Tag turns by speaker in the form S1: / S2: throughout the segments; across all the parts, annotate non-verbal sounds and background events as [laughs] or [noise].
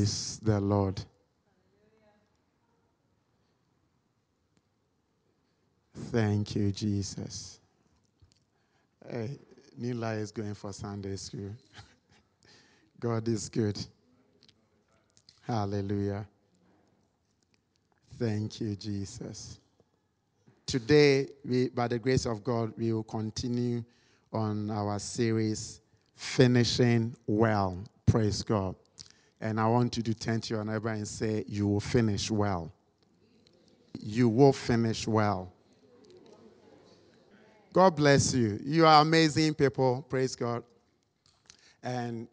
S1: Praise the Lord. Thank you, Jesus. Hey, Nila is going for Sunday school. [laughs] God is good. Hallelujah. Thank you, Jesus. Today, we, by the grace of God, we will continue on our series, Finishing Well. Praise God. And I want you to turn to your neighbor and say, You will finish well. You will finish well. God bless you. You are amazing people. Praise God. And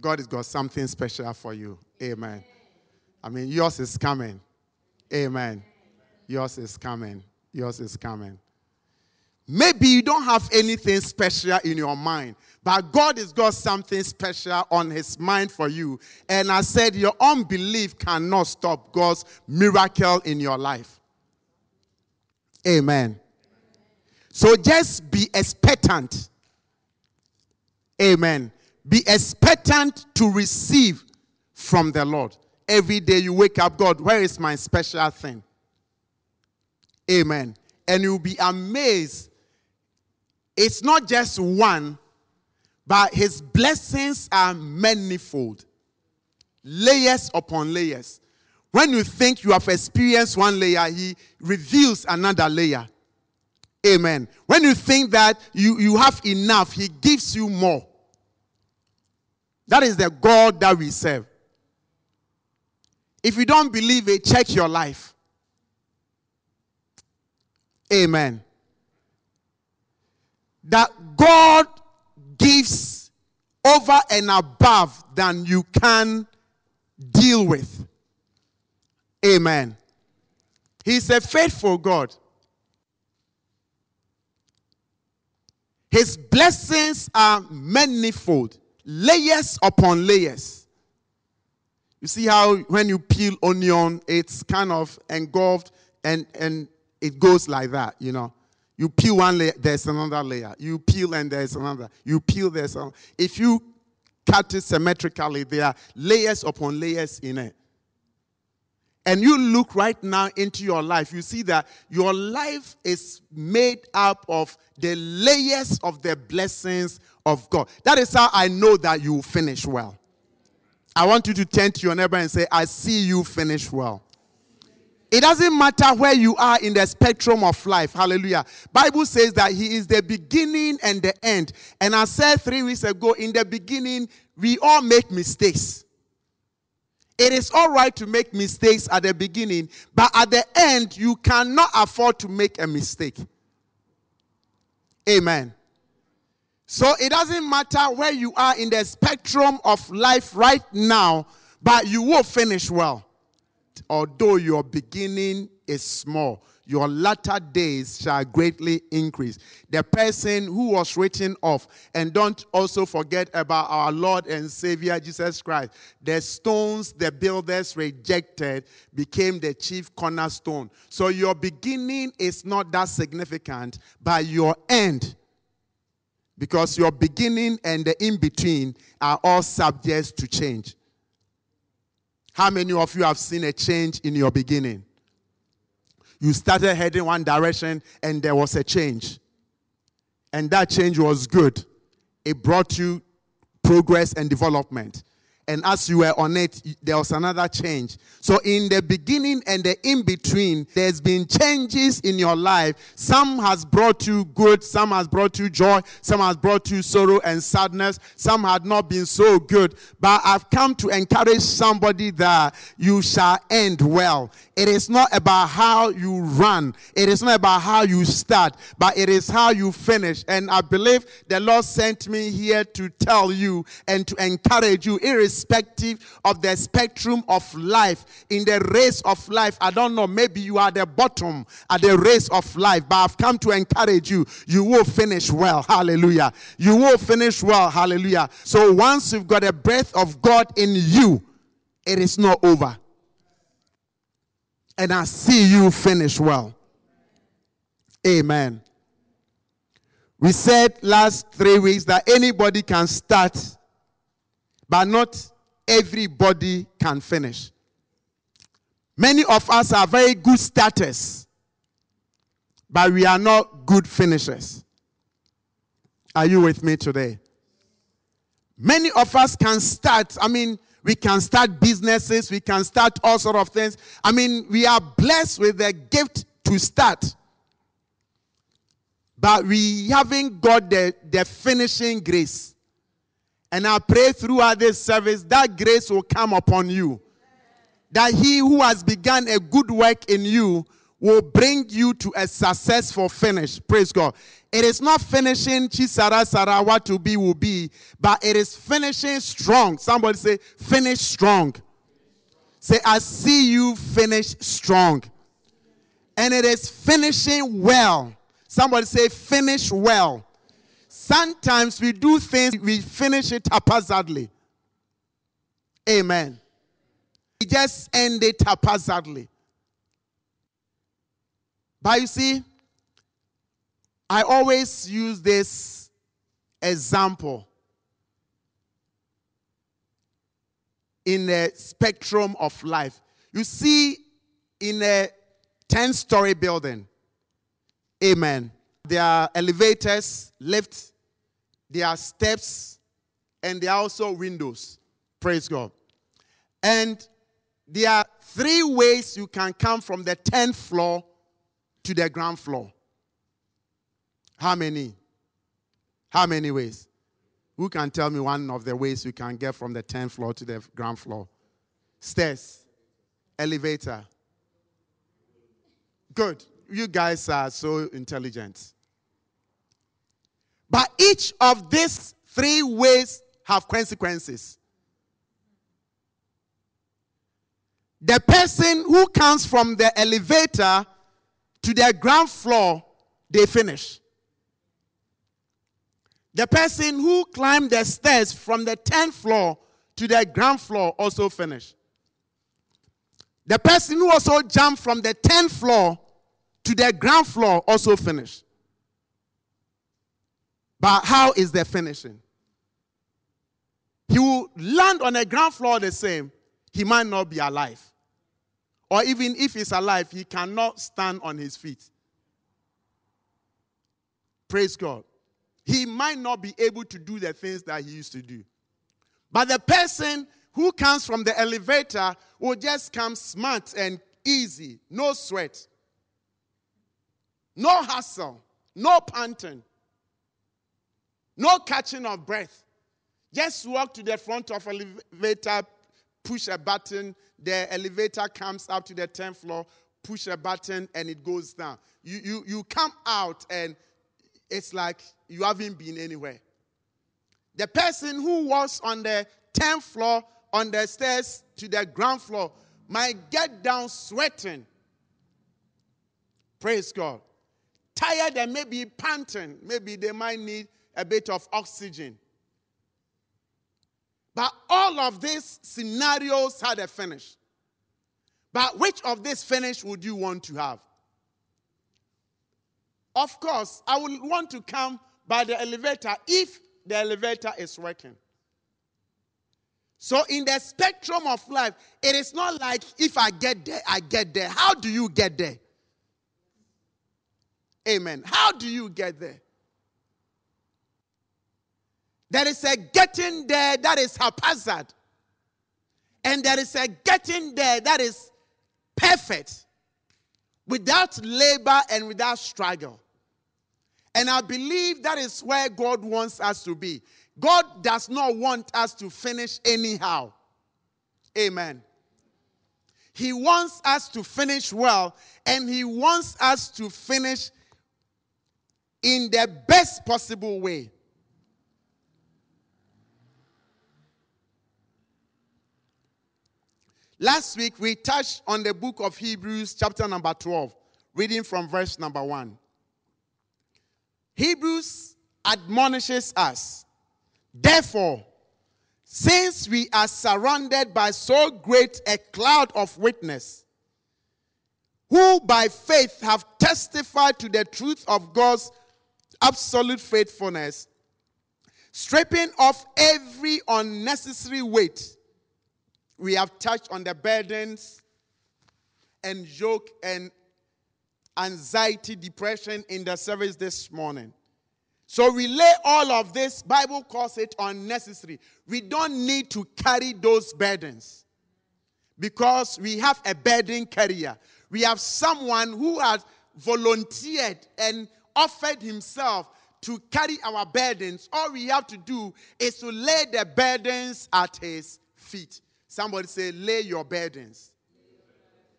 S1: God has got something special for you. Amen. I mean, yours is coming. Amen. Yours is coming. Yours is coming. Maybe you don't have anything special in your mind, but God has got something special on His mind for you. And I said, your unbelief cannot stop God's miracle in your life. Amen. So just be expectant. Amen. Be expectant to receive from the Lord. Every day you wake up, God, where is my special thing? Amen. And you'll be amazed. It's not just one, but his blessings are manifold, layers upon layers. When you think you have experienced one layer, he reveals another layer. Amen. When you think that you, you have enough, he gives you more. That is the God that we serve. If you don't believe it, check your life. Amen. That God gives over and above than you can deal with. Amen. He's a faithful God. His blessings are manifold, layers upon layers. You see how when you peel onion, it's kind of engulfed and, and it goes like that, you know. You peel one layer, there's another layer. You peel and there's another. You peel, there's another. If you cut it symmetrically, there are layers upon layers in it. And you look right now into your life, you see that your life is made up of the layers of the blessings of God. That is how I know that you finish well. I want you to turn to your neighbor and say, I see you finish well. It doesn't matter where you are in the spectrum of life. Hallelujah. Bible says that he is the beginning and the end. And I said 3 weeks ago in the beginning we all make mistakes. It is all right to make mistakes at the beginning, but at the end you cannot afford to make a mistake. Amen. So it doesn't matter where you are in the spectrum of life right now, but you will finish well although your beginning is small, your latter days shall greatly increase. The person who was written off, and don't also forget about our Lord and Savior Jesus Christ. The stones the builders rejected became the chief cornerstone. So your beginning is not that significant, but your end because your beginning and the in between are all subject to change. How many of you have seen a change in your beginning? You started heading one direction and there was a change. And that change was good. It brought you progress and development and as you were on it, there was another change. So, in the beginning and the in between, there's been changes in your life. Some has brought you good, some has brought you joy, some has brought you sorrow and sadness, some had not been so good. But I've come to encourage somebody that you shall end well. It is not about how you run, it is not about how you start, but it is how you finish. And I believe the Lord sent me here to tell you and to encourage you, irrespective irrespective of the spectrum of life, in the race of life. I don't know, maybe you are the bottom at the race of life, but I've come to encourage you. You will finish well. Hallelujah. You will finish well. Hallelujah. So once you've got a breath of God in you, it is not over. And I see you finish well. Amen. We said last three weeks that anybody can start but not everybody can finish. Many of us are very good starters, but we are not good finishers. Are you with me today? Many of us can start, I mean, we can start businesses, we can start all sort of things. I mean, we are blessed with the gift to start. But we haven't got the, the finishing grace. And I pray throughout this service that grace will come upon you. That he who has begun a good work in you will bring you to a successful finish. Praise God. It is not finishing que sera sera what to be will be, but it is finishing strong. Somebody say, finish strong. Say, I see you finish strong. And it is finishing well. Somebody say, finish well. Sometimes we do things, we finish it haphazardly. Amen. We just end it haphazardly. But you see, I always use this example in the spectrum of life. You see, in a 10 story building, amen, there are elevators, lifts, there are steps, and there are also windows. Praise God. And there are three ways you can come from the 10th floor to the ground floor. How many? How many ways? Who can tell me one of the ways you can get from the 10th floor to the ground floor? Stairs, elevator. Good. You guys are so intelligent. But each of these three ways have consequences. The person who comes from the elevator to the ground floor, they finish. The person who climbed the stairs from the 10th floor to the ground floor also finish. The person who also jumped from the 10th floor to the ground floor also finish. But how is the finishing? He will land on the ground floor the same. He might not be alive. Or even if he's alive, he cannot stand on his feet. Praise God. He might not be able to do the things that he used to do. But the person who comes from the elevator will just come smart and easy, no sweat, no hustle, no panting. No catching of breath. Just walk to the front of elevator, push a button, the elevator comes up to the 10th floor, push a button, and it goes down. You, you, you come out, and it's like you haven't been anywhere. The person who was on the 10th floor, on the stairs to the ground floor, might get down sweating. Praise God. Tired and maybe panting. Maybe they might need a bit of oxygen. But all of these scenarios had a finish. But which of this finish would you want to have? Of course, I would want to come by the elevator if the elevator is working. So, in the spectrum of life, it is not like if I get there, I get there. How do you get there? Amen. How do you get there? There is a getting there that is haphazard. And there is a getting there that is perfect without labor and without struggle. And I believe that is where God wants us to be. God does not want us to finish anyhow. Amen. He wants us to finish well, and He wants us to finish in the best possible way. Last week we touched on the book of Hebrews, chapter number 12, reading from verse number 1. Hebrews admonishes us, therefore, since we are surrounded by so great a cloud of witness, who by faith have testified to the truth of God's absolute faithfulness, stripping off every unnecessary weight we have touched on the burdens and yoke and anxiety, depression in the service this morning. So we lay all of this, Bible calls it unnecessary. We don't need to carry those burdens because we have a burden carrier. We have someone who has volunteered and offered himself to carry our burdens. All we have to do is to lay the burdens at his feet. Somebody say, lay your burdens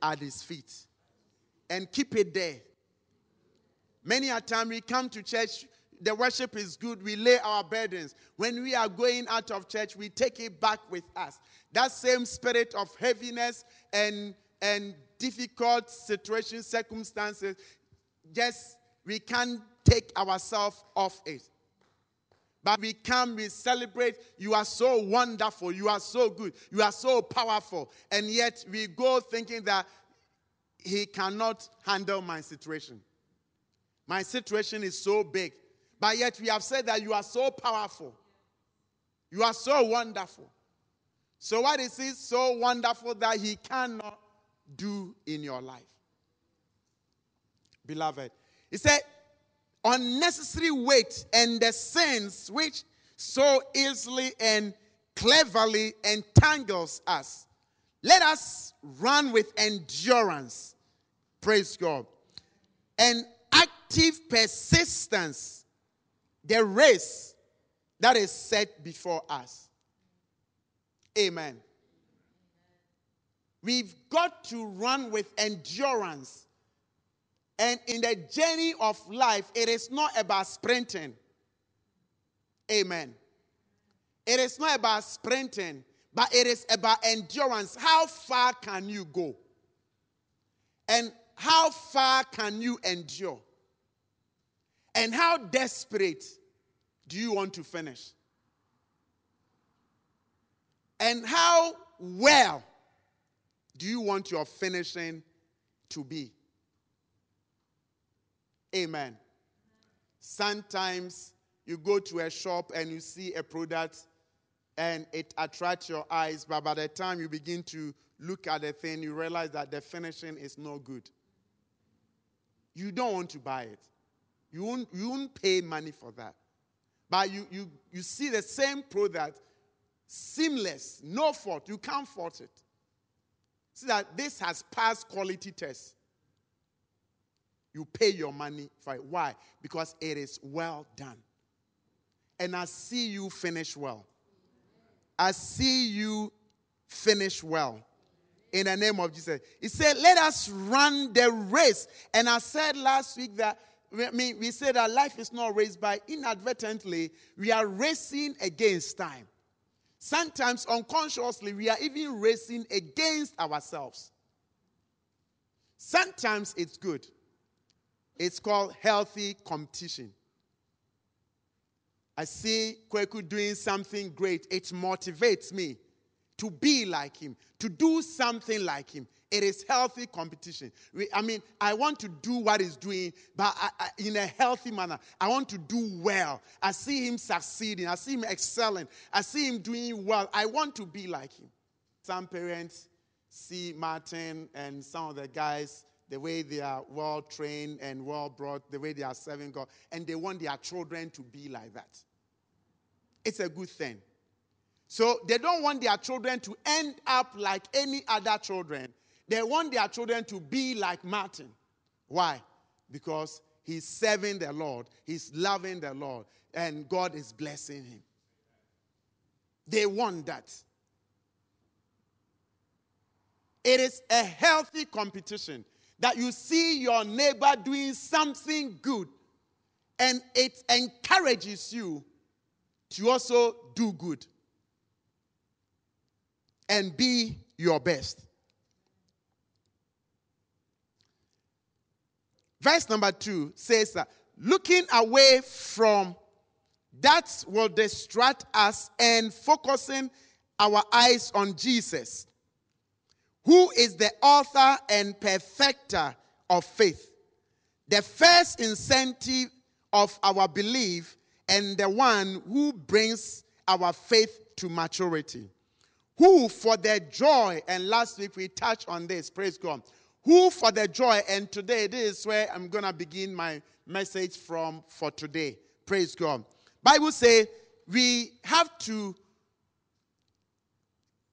S1: at his feet and keep it there. Many a time we come to church, the worship is good, we lay our burdens. When we are going out of church, we take it back with us. That same spirit of heaviness and, and difficult situations, circumstances, just we can't take ourselves off it. But we come, we celebrate. You are so wonderful. You are so good. You are so powerful. And yet we go thinking that he cannot handle my situation. My situation is so big. But yet we have said that you are so powerful. You are so wonderful. So, what is it so wonderful that he cannot do in your life? Beloved, he said, unnecessary weight and the sins which so easily and cleverly entangles us. Let us run with endurance. Praise God. And active persistence the race that is set before us. Amen. We've got to run with endurance. And in the journey of life, it is not about sprinting. Amen. It is not about sprinting, but it is about endurance. How far can you go? And how far can you endure? And how desperate do you want to finish? And how well do you want your finishing to be? Amen. Sometimes you go to a shop and you see a product and it attracts your eyes, but by the time you begin to look at the thing, you realize that the finishing is no good. You don't want to buy it. You won't, you won't pay money for that. But you, you, you see the same product, seamless, no fault. You can't fault it. See that this has passed quality tests. You pay your money for it. Why? Because it is well done. And I see you finish well. I see you finish well. In the name of Jesus. He said, Let us run the race. And I said last week that I mean, we said that life is not raced by inadvertently, we are racing against time. Sometimes unconsciously, we are even racing against ourselves. Sometimes it's good. It's called healthy competition. I see Kweku doing something great. It motivates me to be like him, to do something like him. It is healthy competition. I mean, I want to do what he's doing, but I, I, in a healthy manner. I want to do well. I see him succeeding. I see him excelling. I see him doing well. I want to be like him. Some parents see Martin and some of the guys the way they are well trained and well brought, the way they are serving God, and they want their children to be like that. It's a good thing. So they don't want their children to end up like any other children. They want their children to be like Martin. Why? Because he's serving the Lord, he's loving the Lord, and God is blessing him. They want that. It is a healthy competition that you see your neighbor doing something good and it encourages you to also do good and be your best. Verse number two says that looking away from that will distract us and focusing our eyes on Jesus, who is the author and perfecter of faith, the first incentive of our belief, and the one who brings our faith to maturity who for their joy, and last week we touched on this, praise God, who for their joy, and today this is where I'm going to begin my message from for today. Praise God. Bible say we have to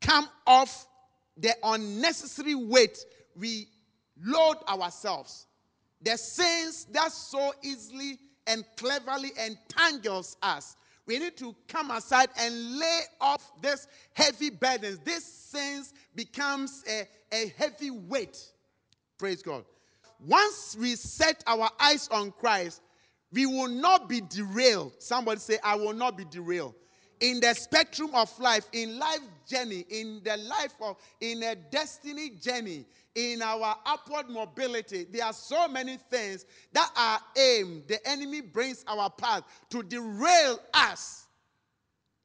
S1: come off the unnecessary weight we load ourselves. The sins that so easily and cleverly entangles us. We need to come aside and lay off this heavy burdens. This sins becomes a, a heavy weight. Praise God. Once we set our eyes on Christ, we will not be derailed. Somebody say, I will not be derailed. In the spectrum of life, in life journey, in the life of, in a destiny journey, in our upward mobility, there are so many things that are aimed, the enemy brings our path to derail us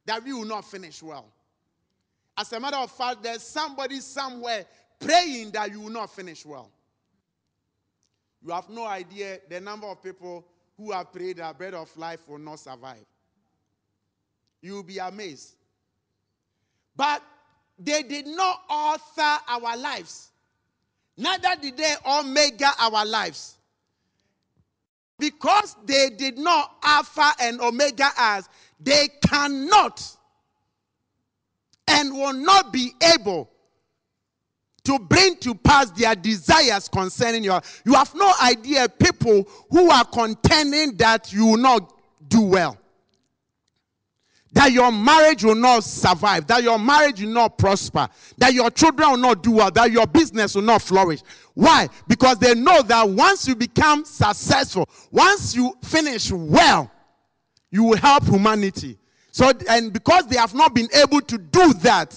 S1: that we will not finish well. As a matter of fact, there's somebody somewhere praying that you will not finish well. You have no idea the number of people who have prayed that bread of life will not survive. You will be amazed. But they did not author our lives. Neither did they omega our lives. Because they did not alpha and omega us, they cannot and will not be able to bring to pass their desires concerning you. You have no idea people who are contending that you will not do well that your marriage will not survive, that your marriage will not prosper, that your children will not do well, that your business will not flourish. Why? Because they know that once you become successful, once you finish well, you will help humanity. So, and because they have not been able to do that,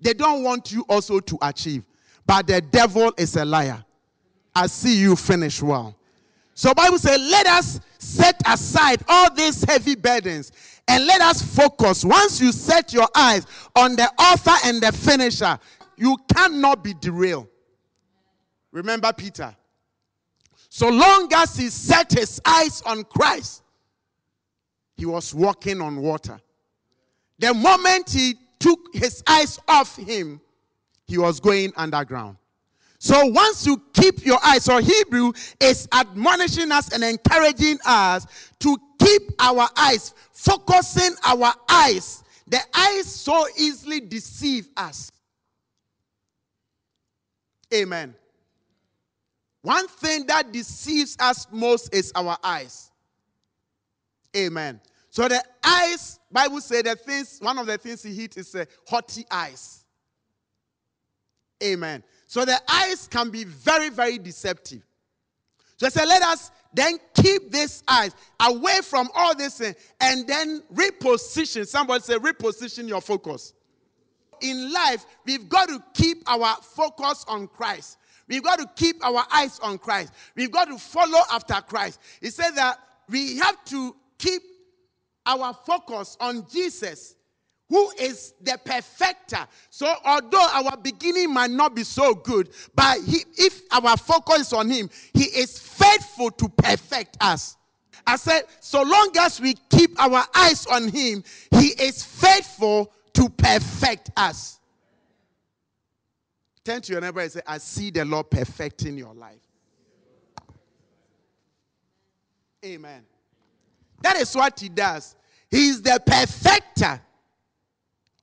S1: they don't want you also to achieve. But the devil is a liar. I see you finish well. So Bible says, let us set aside all these heavy burdens and let us focus. Once you set your eyes on the author and the finisher, you cannot be derailed. Remember Peter. So long as he set his eyes on Christ, he was walking on water. The moment he took his eyes off him, he was going underground. So once you keep your eyes, so Hebrew is admonishing us and encouraging us to keep our eyes, focusing our eyes. The eyes so easily deceive us. Amen. One thing that deceives us most is our eyes. Amen. So the eyes, Bible says the things, one of the things he hit is a haughty eyes. Amen. So the eyes can be very, very deceptive. So I said, let us then keep these eyes away from all this and then reposition. Somebody say, reposition your focus. In life, we've got to keep our focus on Christ. We've got to keep our eyes on Christ. We've got to follow after Christ. He said that we have to keep our focus on Jesus who is the perfecter. So, although our beginning might not be so good, but he, if our focus is on Him, He is faithful to perfect us. I said, so long as we keep our eyes on Him, He is faithful to perfect us. Turn to your neighbor and say, I see the Lord perfecting your life. Amen. That is what He does. He is the perfecter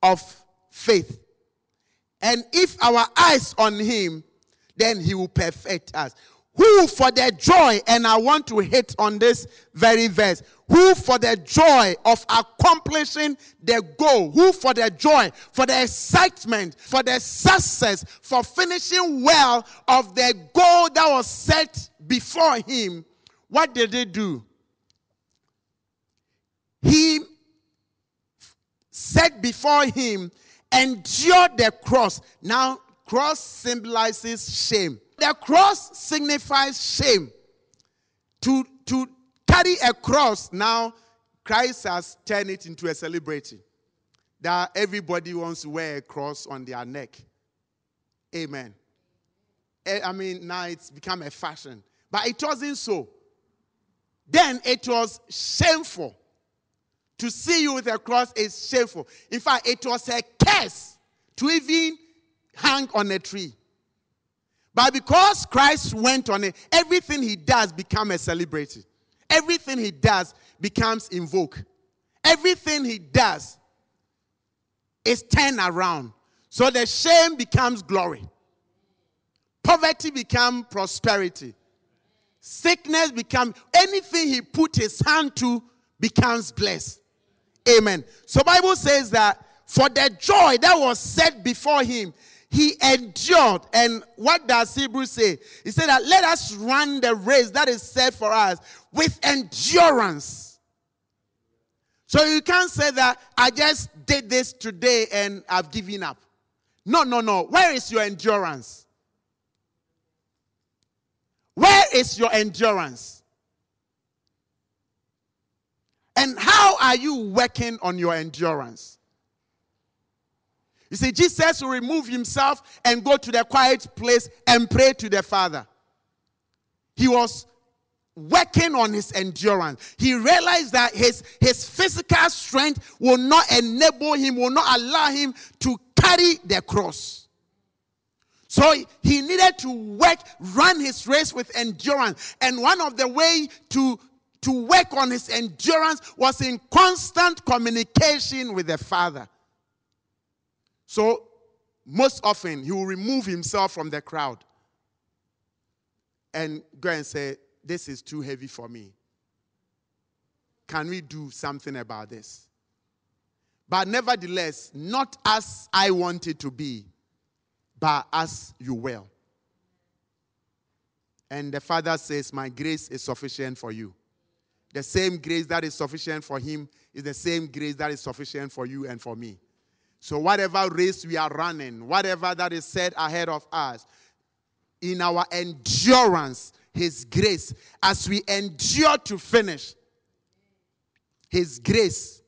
S1: of faith. And if our eyes on him, then he will perfect us. Who for the joy, and I want to hit on this very verse, who for the joy of accomplishing the goal, who for the joy, for the excitement, for the success, for finishing well of the goal that was set before him, what did he do? He set before him endured the cross. Now, cross symbolizes shame. The cross signifies shame. To, to carry a cross, now Christ has turned it into a celebration. That everybody wants to wear a cross on their neck. Amen. Eh, I mean, now it's become a fashion. But it wasn't so. Then it was shameful to see you with a cross is shameful. In fact, it was a curse to even hang on a tree. But because Christ went on it, everything he does becomes a celebrity. Everything he does becomes invoke. Everything he does is turned around. So the shame becomes glory. Poverty becomes prosperity. Sickness becomes anything he put his hand to becomes blessed. Amen. So Bible says that for the joy that was set before him, he endured. And what does Hebrews say? He said that let us run the race that is set for us with endurance. So you can't say that I just did this today and I've given up. No, no, no. Where is your endurance? Where is your endurance? And how are you working on your endurance? You see, Jesus will remove himself and go to the quiet place and pray to the Father. He was working on his endurance. He realized that his, his physical strength will not enable him, will not allow him to carry the cross. So he needed to work, run his race with endurance. And one of the way to, to work on his endurance was in constant communication with the Father. So most often he will remove himself from the crowd and go and say, This is too heavy for me. Can we do something about this? But nevertheless, not as I want it to be, but as you will. And the Father says, My grace is sufficient for you. The same grace that is sufficient for him is the same grace that is sufficient for you and for me. So, whatever race we are running, whatever that is set ahead of us, in our endurance, His grace, as we endure to finish, His grace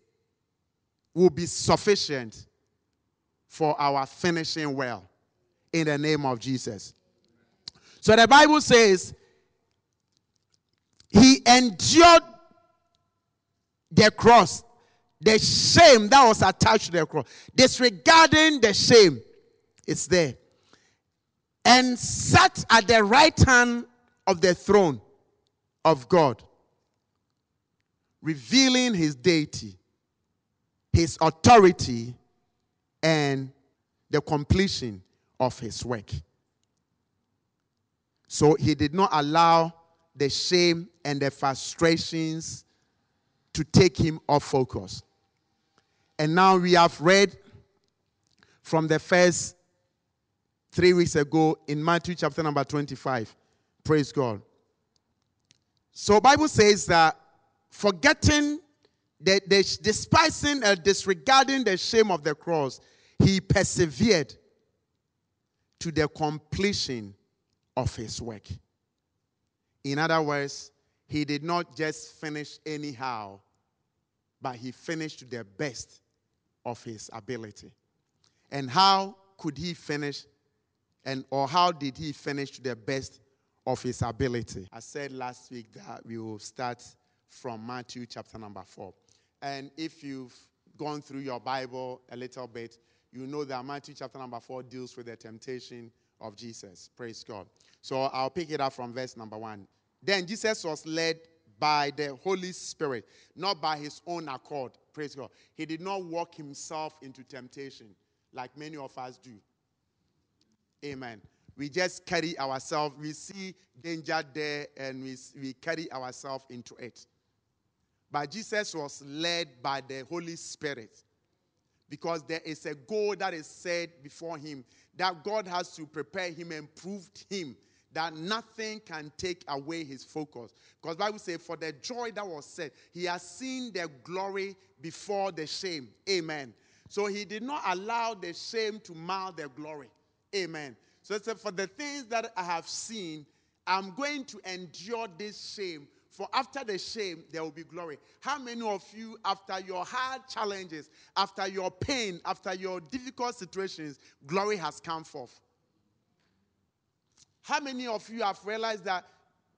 S1: will be sufficient for our finishing well in the name of Jesus. So the Bible says he endured the cross, the shame that was attached to the cross, disregarding the shame. It's there. And sat at the right hand of the throne of God, revealing his deity his authority and the completion of his work. So he did not allow the shame and the frustrations to take him off focus. And now we have read from the first three weeks ago in Matthew chapter number 25. Praise God. So Bible says that forgetting the, the, despising and disregarding the shame of the cross, he persevered to the completion of his work. In other words, he did not just finish anyhow, but he finished to the best of his ability. And how could he finish and or how did he finish to the best of his ability? I said last week that we will start from Matthew chapter number 4. And if you've gone through your Bible a little bit, you know that Matthew chapter number 4 deals with the temptation of Jesus. Praise God. So I'll pick it up from verse number 1. Then Jesus was led by the Holy Spirit, not by his own accord. Praise God. He did not walk himself into temptation like many of us do. Amen. We just carry ourselves, we see danger there, and we, we carry ourselves into it. But Jesus was led by the Holy Spirit because there is a goal that is set before him that God has to prepare him and prove him that nothing can take away his focus. Because Bible says, for the joy that was set, he has seen the glory before the shame. Amen. So he did not allow the shame to mar the glory. Amen. So it said, for the things that I have seen, I'm going to endure this shame for after the shame, there will be glory. How many of you, after your hard challenges, after your pain, after your difficult situations, glory has come forth? How many of you have realized that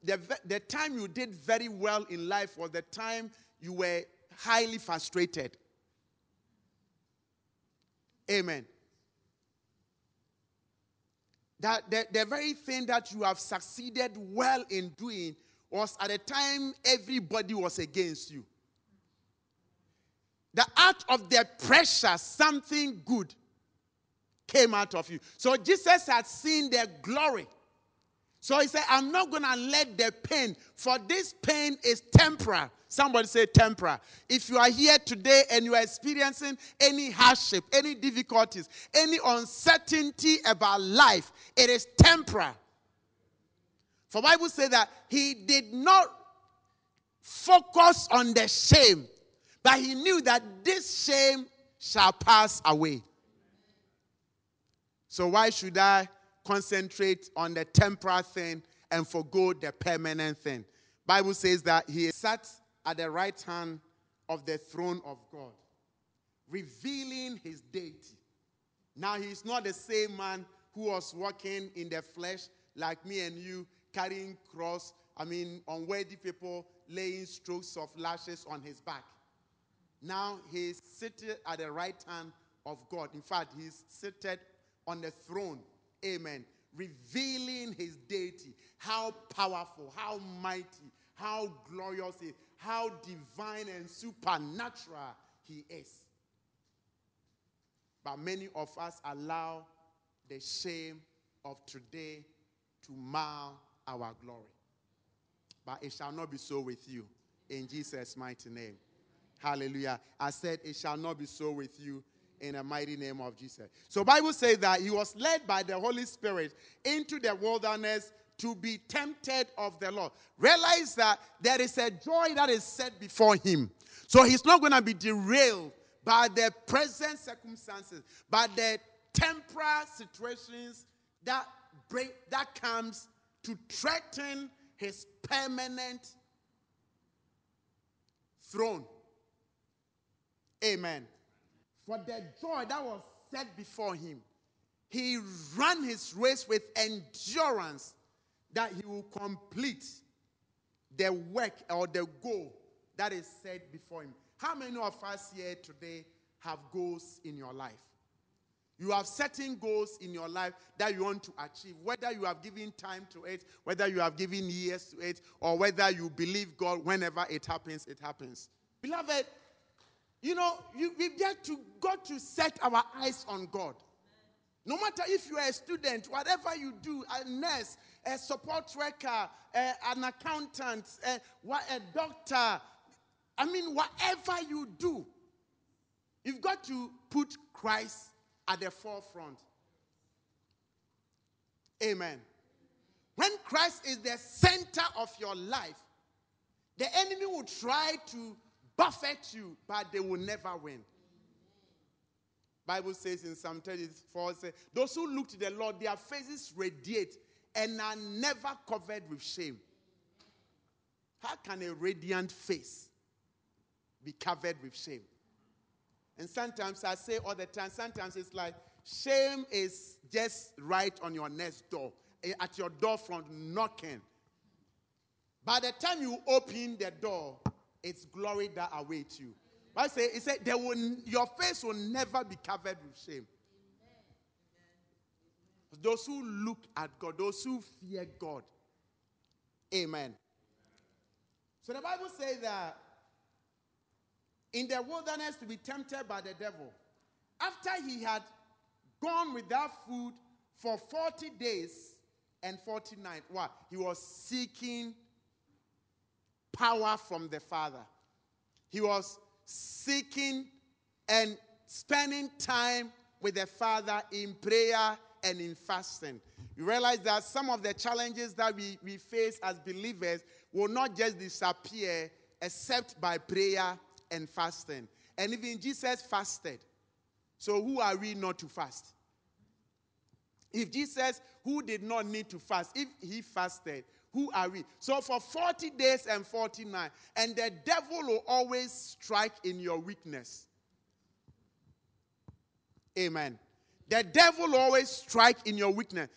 S1: the, the time you did very well in life was the time you were highly frustrated? Amen. that the, the very thing that you have succeeded well in doing was at a time everybody was against you. The out of the pressure, something good came out of you. So Jesus had seen the glory. So he said, I'm not going to let the pain, for this pain is temporal. Somebody say temporal. If you are here today and you are experiencing any hardship, any difficulties, any uncertainty about life, it is temporal. For Bible says that he did not focus on the shame, but he knew that this shame shall pass away. So why should I concentrate on the temporal thing and forego the permanent thing? Bible says that he sat at the right hand of the throne of God, revealing his deity. Now he's not the same man who was walking in the flesh like me and you, carrying cross, I mean, unworthy people laying strokes of lashes on his back. Now he's seated at the right hand of God. In fact, he's seated on the throne. Amen. Revealing his deity. How powerful, how mighty, how glorious how divine and supernatural he is. But many of us allow the shame of today to mar our glory. But it shall not be so with you. In Jesus' mighty name. Hallelujah. I said it shall not be so with you in the mighty name of Jesus. So Bible says that he was led by the Holy Spirit into the wilderness to be tempted of the Lord. Realize that there is a joy that is set before him. So he's not going to be derailed by the present circumstances, by the temporal situations that break that comes to threaten his permanent throne. Amen. For the joy that was set before him, he ran his race with endurance that he will complete the work or the goal that is set before him. How many of us here today have goals in your life? You have certain goals in your life that you want to achieve, whether you have given time to it, whether you have given years to it, or whether you believe God whenever it happens, it happens. Beloved, you know, you, we've got to got to set our eyes on God. No matter if you are a student, whatever you do, a nurse, a support worker, a, an accountant, a, a doctor, I mean, whatever you do, you've got to put Christ at the forefront. Amen. When Christ is the center of your life, the enemy will try to buffet you, but they will never win. Bible says in Psalm 34, say, those who look to the Lord, their faces radiate and are never covered with shame. How can a radiant face be covered with shame? And sometimes I say all the time, sometimes it's like shame is just right on your next door, eh, at your door front, knocking. By the time you open the door, it's glory that awaits you. I say, it said, there will, your face will never be covered with shame. Those who look at God, those who fear God. Amen. So the Bible says that in the wilderness to be tempted by the devil, after he had gone without food for 40 days and 40 nights, what? He was seeking power from the Father. He was seeking and spending time with the Father in prayer and in fasting. You realize that some of the challenges that we, we face as believers will not just disappear except by prayer and fasting. And even Jesus fasted. So, who are we not to fast? If Jesus, who did not need to fast, if he fasted, who are we? So, for 40 days and 49, and the devil will always strike in your weakness. Amen. The devil always strike in your weakness.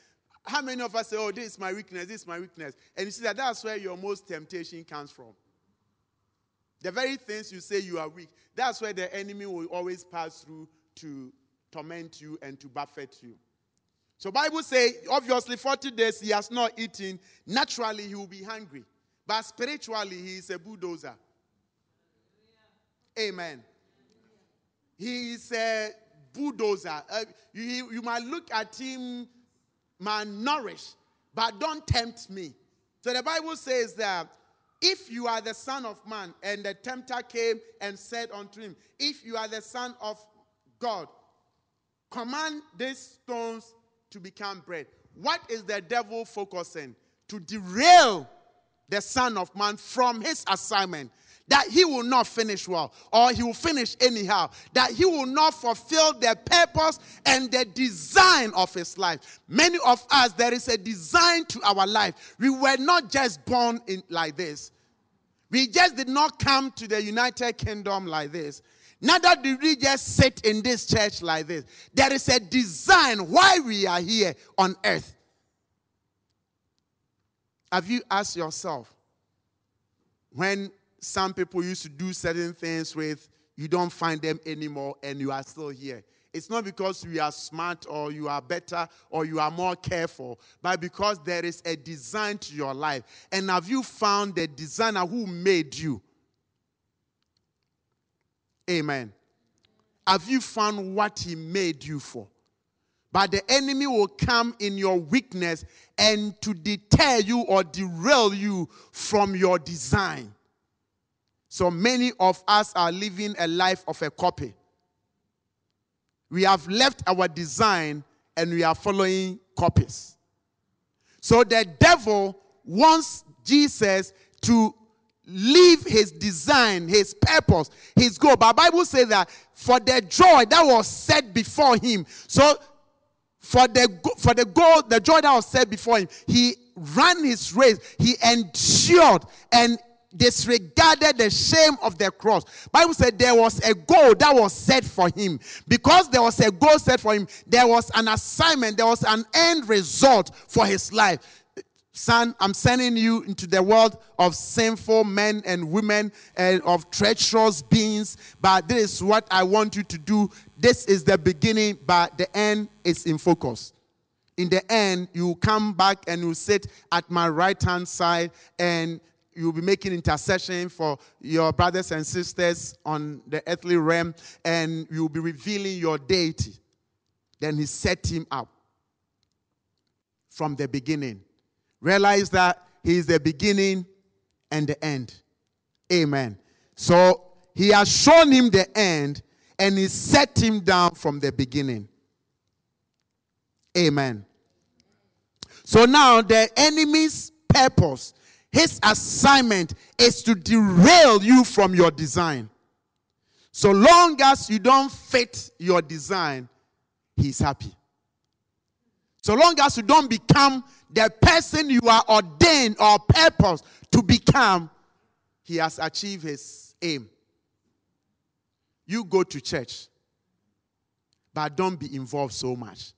S1: How many of us say, "Oh, this is my weakness. This is my weakness," and you see that that's where your most temptation comes from. The very things you say you are weak, that's where the enemy will always pass through to torment you and to buffet you. So Bible say obviously 40 days he has not eaten. Naturally he will be hungry. But spiritually he is a bulldozer. Amen. He is a bulldozer. Uh, you, you might look at him malnourished, but don't tempt me. So the Bible says that if you are the Son of Man, and the tempter came and said unto him, If you are the Son of God, command these stones to become bread. What is the devil focusing? To derail the Son of Man from his assignment that he will not finish well or he will finish anyhow, that he will not fulfill the purpose and the design of his life. Many of us, there is a design to our life. We were not just born in like this. We just did not come to the United Kingdom like this. Neither did we just sit in this church like this. There is a design why we are here on earth. Have you asked yourself when some people used to do certain things with, you don't find them anymore and you are still here. It's not because you are smart or you are better or you are more careful, but because there is a design to your life. And have you found the designer who made you? Amen. Have you found what he made you for? But the enemy will come in your weakness and to deter you or derail you from your design. So many of us are living a life of a copy. We have left our design and we are following copies. So the devil wants Jesus to leave his design, his purpose, his goal. But Bible says that for the joy that was set before him. So for the for the goal, the joy that was set before him, he ran his race. He endured and disregarded the shame of the cross. Bible said there was a goal that was set for him. Because there was a goal set for him, there was an assignment, there was an end result for his life. Son, I'm sending you into the world of sinful men and women and of treacherous beings, but this is what I want you to do. This is the beginning, but the end is in focus in the end, you come back and you sit at my right hand side, and you'll be making intercession for your brothers and sisters on the earthly realm, and you'll be revealing your deity. Then he set him up from the beginning. Realize that he is the beginning and the end. Amen. So he has shown him the end and he set him down from the beginning. Amen. So now the enemy's purpose his assignment is to derail you from your design. So long as you don't fit your design, he's happy. So long as you don't become the person you are ordained or purpose to become, he has achieved his aim. You go to church, but don't be involved so much.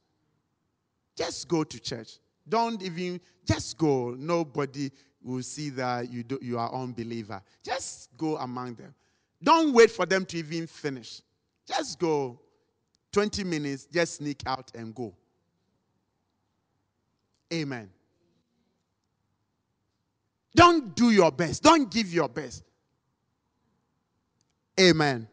S1: Just go to church. Don't even, just go. Nobody will see that you, do, you are unbeliever. Just go among them. Don't wait for them to even finish. Just go 20 minutes, just sneak out and go. Amen. Don't do your best. Don't give your best. Amen.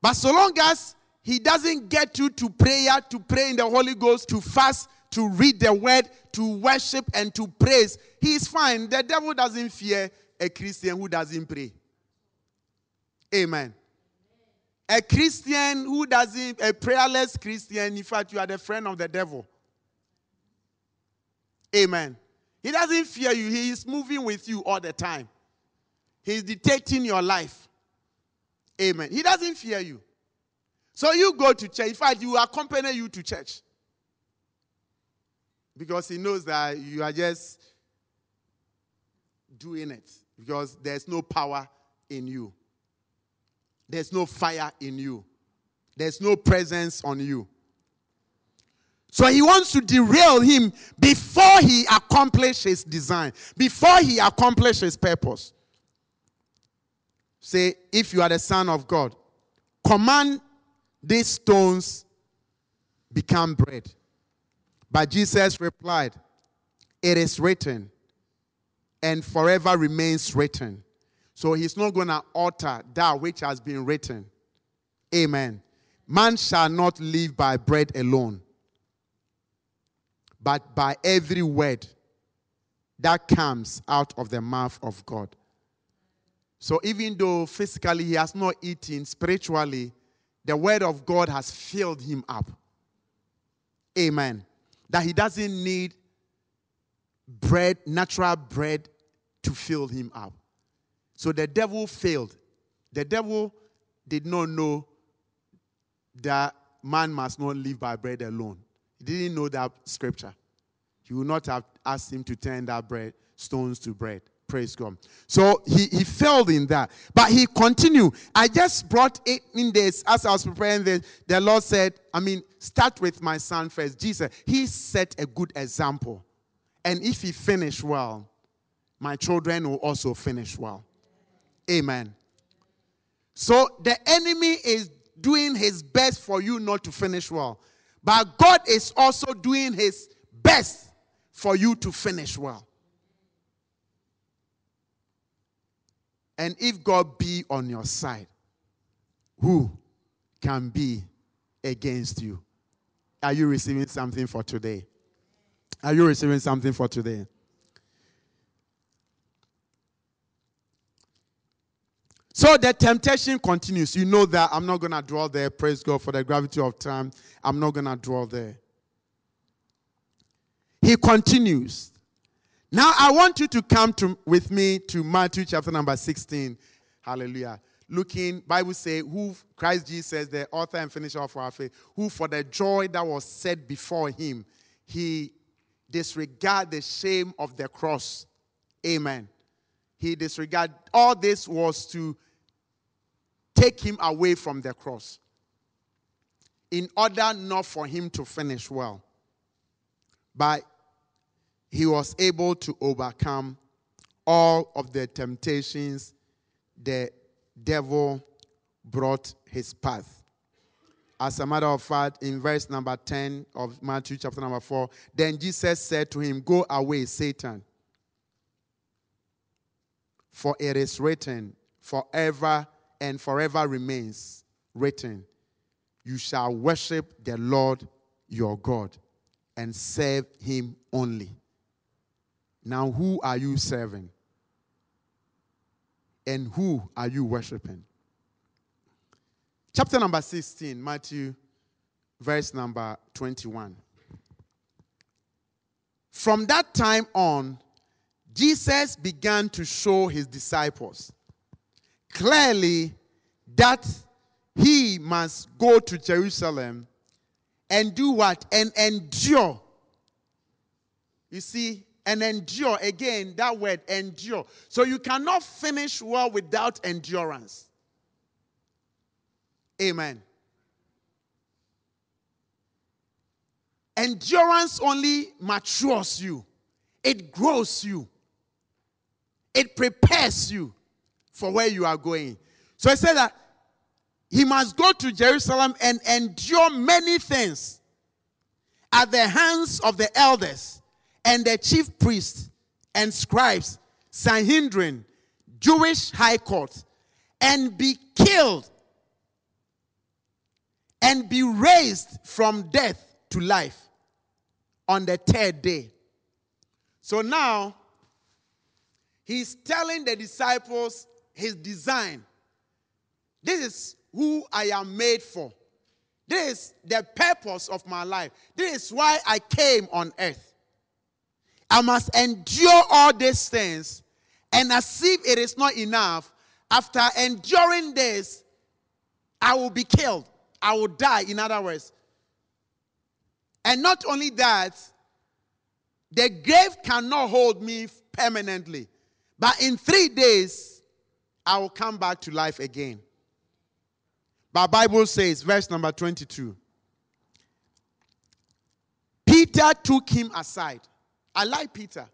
S1: But so long as he doesn't get you to prayer, to pray in the Holy Ghost, to fast, to read the word, to worship, and to praise, he is fine. The devil doesn't fear a Christian who doesn't pray. Amen. A Christian who doesn't, a prayerless Christian, in fact, you are the friend of the devil. Amen. He doesn't fear you, he is moving with you all the time. He's dictating your life. Amen. He doesn't fear you. So you go to church. In fact, you accompany you to church because he knows that you are just doing it because there's no power in you. There's no fire in you. There's no presence on you. So he wants to derail him before he accomplishes his design, before he accomplishes his purpose. Say, if you are the Son of God, command these stones become bread. But Jesus replied, It is written, and forever remains written. So he's not going to alter that which has been written. Amen. Man shall not live by bread alone, but by every word that comes out of the mouth of God. So even though physically he has not eaten, spiritually, the word of God has filled him up. Amen. That he doesn't need bread, natural bread, to fill him up. So the devil failed. The devil did not know that man must not live by bread alone. He didn't know that scripture. He would not have asked him to turn that bread, stones to bread. Praise God. So he, he failed in that. But he continued. I just brought it in this as I was preparing this. The Lord said, I mean, start with my son first. Jesus, he set a good example. And if he finish well, my children will also finish well. Amen. So the enemy is doing his best for you not to finish well. But God is also doing his best for you to finish well. And if God be on your side, who can be against you? Are you receiving something for today? Are you receiving something for today? So the temptation continues. You know that I'm not going to dwell there. Praise God for the gravity of time. I'm not going to dwell there. He continues. Now I want you to come to, with me to Matthew chapter number 16. Hallelujah. Looking, Bible say, who Christ Jesus, the author and finisher of our faith, who for the joy that was set before him, he disregard the shame of the cross. Amen. He disregard all this was to take him away from the cross in order not for him to finish well. But he was able to overcome all of the temptations the devil brought his path. As a matter of fact, in verse number 10 of Matthew chapter number 4, then Jesus said to him, Go away, Satan. For it is written, forever and forever remains written, You shall worship the Lord your God and serve him only. Now, who are you serving? And who are you worshiping? Chapter number 16, Matthew, verse number 21. From that time on, Jesus began to show his disciples clearly that he must go to Jerusalem and do what? And endure. You see, and endure. Again, that word, endure. So you cannot finish well without endurance. Amen. Endurance only matures you, it grows you, it prepares you for where you are going. So I said that he must go to Jerusalem and endure many things at the hands of the elders and the chief priests and scribes, Sanhedrin, Jewish high court, and be killed and be raised from death to life on the third day. So now, he's telling the disciples his design. This is who I am made for. This is the purpose of my life. This is why I came on earth. I must endure all these things, and as if it is not enough, after enduring this, I will be killed. I will die, in other words. And not only that, the grave cannot hold me permanently. But in three days, I will come back to life again. But Bible says, verse number 22. Peter took him aside. I like Peter.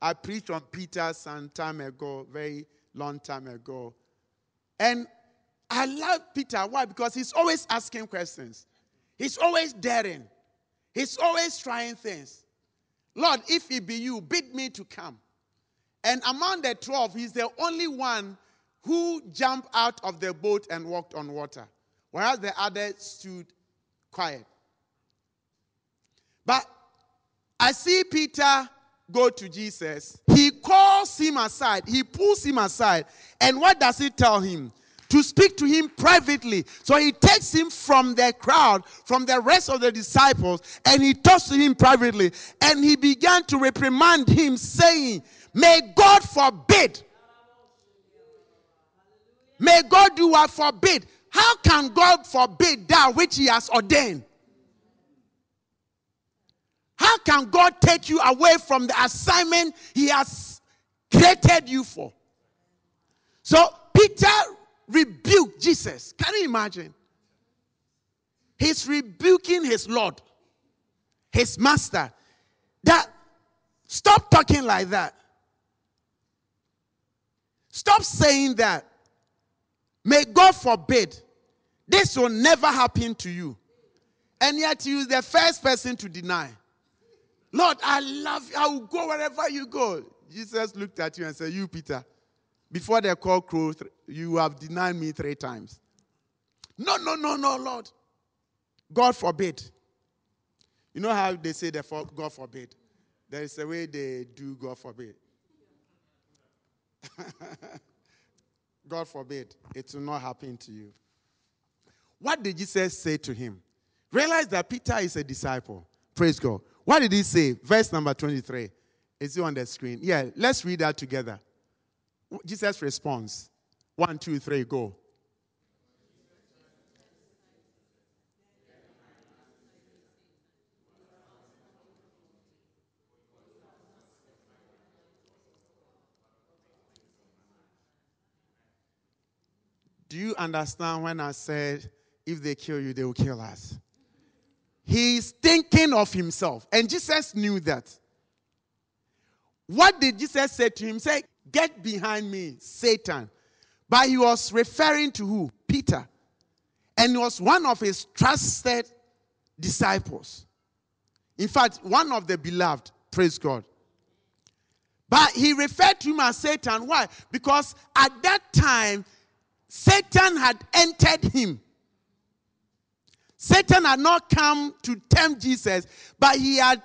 S1: I preached on Peter some time ago, very long time ago. And I love Peter. Why? Because he's always asking questions. He's always daring. He's always trying things. Lord, if it be you, bid me to come. And among the 12, he's the only one who jumped out of the boat and walked on water, whereas the others stood quiet. But I see Peter go to Jesus. He calls him aside, he pulls him aside. And what does he tell him? To speak to him privately. So he takes him from the crowd, from the rest of the disciples, and he talks to him privately. And he began to reprimand him, saying, May God forbid. May God do what forbid. How can God forbid that which he has ordained? How can God take you away from the assignment he has created you for? So Peter rebuked Jesus. Can you imagine? He's rebuking his Lord, his master. That stop talking like that. Stop saying that. May God forbid this will never happen to you. And yet you the first person to deny. Lord, I love you. I will go wherever you go. Jesus looked at you and said, You, Peter, before the call crow, you have denied me three times. No, no, no, no, Lord. God forbid. You know how they say the for, God forbid? There is a way they do God forbid. [laughs] God forbid it will not happen to you. What did Jesus say to him? Realize that Peter is a disciple. Praise God. What did he say? Verse number 23. Is it on the screen? Yeah, let's read that together. Jesus responds. One, two, three, go. Do you understand when I said, if they kill you, they will kill us? He's thinking of himself. And Jesus knew that. What did Jesus say to him? Say, Get behind me, Satan. But he was referring to who? Peter. And he was one of his trusted disciples. In fact, one of the beloved. Praise God. But he referred to him as Satan. Why? Because at that time, Satan had entered him. Satan had not come to tempt Jesus, but he had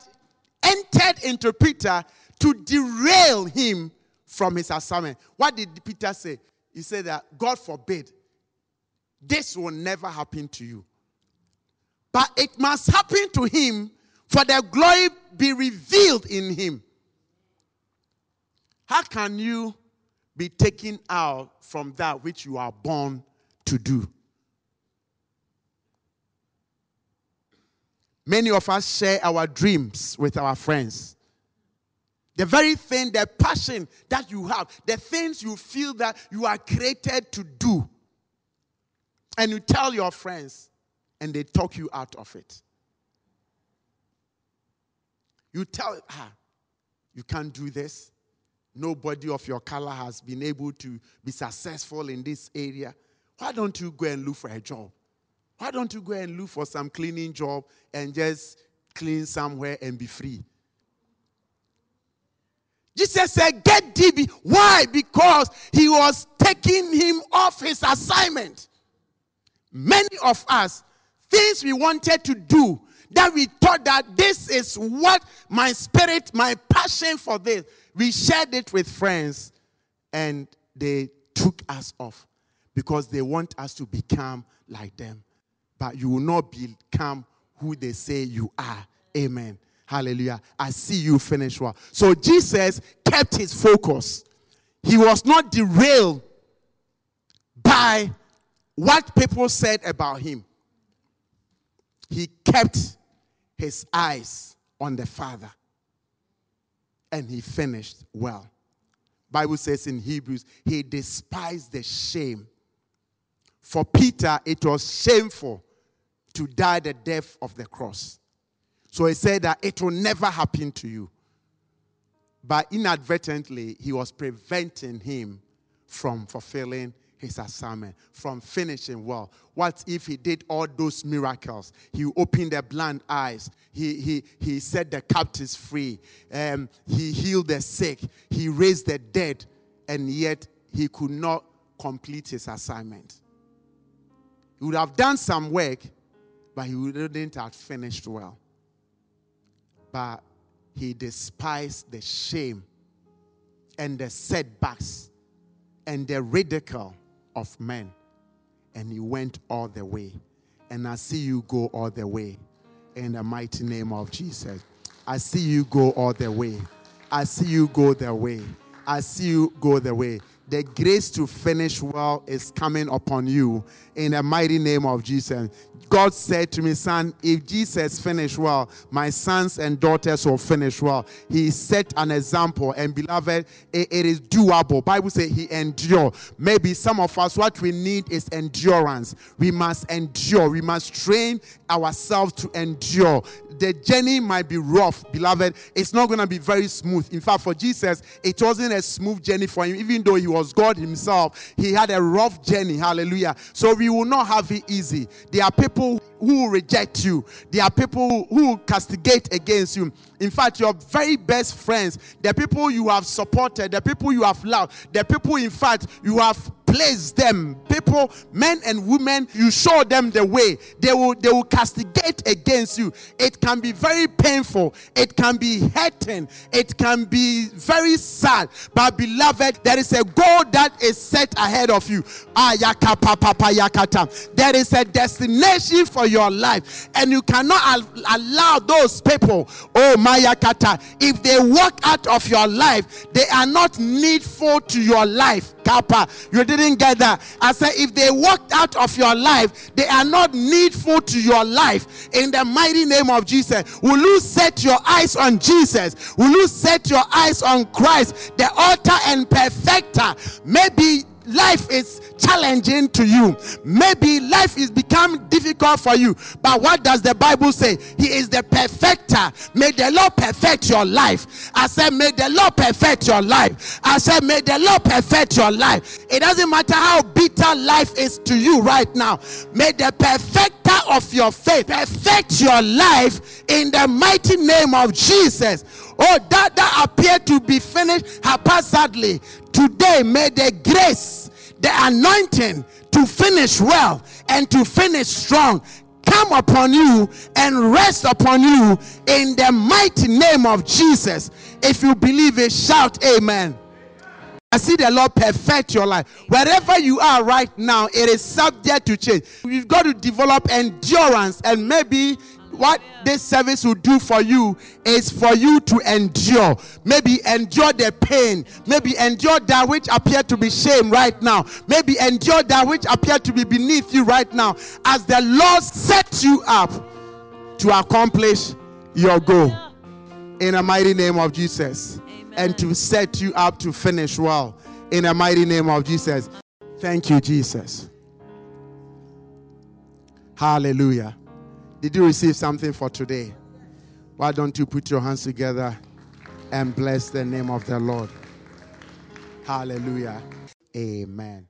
S1: entered into Peter to derail him from his assignment. What did Peter say? He said that God forbid, this will never happen to you. But it must happen to him for the glory be revealed in him. How can you be taken out from that which you are born to do? Many of us share our dreams with our friends. The very thing, the passion that you have, the things you feel that you are created to do. And you tell your friends, and they talk you out of it. You tell her, ah, you can't do this. Nobody of your color has been able to be successful in this area. Why don't you go and look for a job? Why don't you go and look for some cleaning job and just clean somewhere and be free? Jesus said, Get DB. Why? Because he was taking him off his assignment. Many of us, things we wanted to do, that we thought that this is what my spirit, my passion for this, we shared it with friends and they took us off because they want us to become like them but you will not become who they say you are. Amen. Hallelujah. I see you finish well. So Jesus kept his focus. He was not derailed by what people said about him. He kept his eyes on the Father. And he finished well. Bible says in Hebrews, he despised the shame. For Peter, it was shameful to die the death of the cross. So he said that it will never happen to you. But inadvertently, he was preventing him from fulfilling his assignment, from finishing well. What if he did all those miracles? He opened the blind eyes, he, he, he set the captives free, um, he healed the sick, he raised the dead, and yet he could not complete his assignment. He would have done some work, but he wouldn't have finished well. But he despised the shame and the setbacks and the ridicule of men. And he went all the way. And I see you go all the way in the mighty name of Jesus. I see you go all the way. I see you go the way. I see you go the way the grace to finish well is coming upon you in the mighty name of Jesus. God said to me, Son, if Jesus finished well, my sons and daughters will finish well. He set an example, and beloved, it, it is doable. Bible says he endured. Maybe some of us, what we need is endurance. We must endure. We must train ourselves to endure the journey might be rough, beloved. It's not going to be very smooth. In fact, for Jesus, it wasn't a smooth journey for him, even though he was God himself. He had a rough journey. Hallelujah. So we will not have it easy. There are people who reject you, there are people who castigate against you. In fact, your very best friends, the people you have supported, the people you have loved, the people, in fact, you have placed them. People men and women you show them the way. They will they will castigate against you. It can be very painful. It can be hurting. It can be very sad. But beloved there is a goal that is set ahead of you. There is a destination for your life and you cannot allow those people oh mayakata if they walk out of your life they are not needful to your life kappa you didn't get that. I said, if they walked out of your life, they are not needful to your life. In the mighty name of Jesus, will you set your eyes on Jesus? Will you set your eyes on Christ, the author and perfecter? Maybe life is challenging to you. Maybe life is become difficult for you. But what does the Bible say? He is the perfecter. May the Lord perfect your life. I said, may the Lord perfect your life. I said, may the Lord perfect your life. It doesn't matter how bitter life is to you right now. May the perfecter of your faith perfect your life in the mighty name of Jesus. Oh, that that appeared to be finished haphazardly. Today, may the grace, the anointing to finish well and to finish strong come upon you and rest upon you in the mighty name of Jesus. If you believe it, shout amen. I see the Lord perfect your life. Wherever you are right now, it is subject to change. You've got to develop endurance and maybe what this service will do for you is for you to endure. Maybe endure the pain. Maybe endure that which appear to be shame right now. Maybe endure that which appear to be beneath you right now. As the Lord sets you up to accomplish your goal. In the mighty name of Jesus. Amen. And to set you up to finish well. In the mighty name of Jesus. Thank you, Jesus. Hallelujah. Did you receive something for today? Why don't you put your hands together and bless the name of the Lord? Hallelujah. Amen.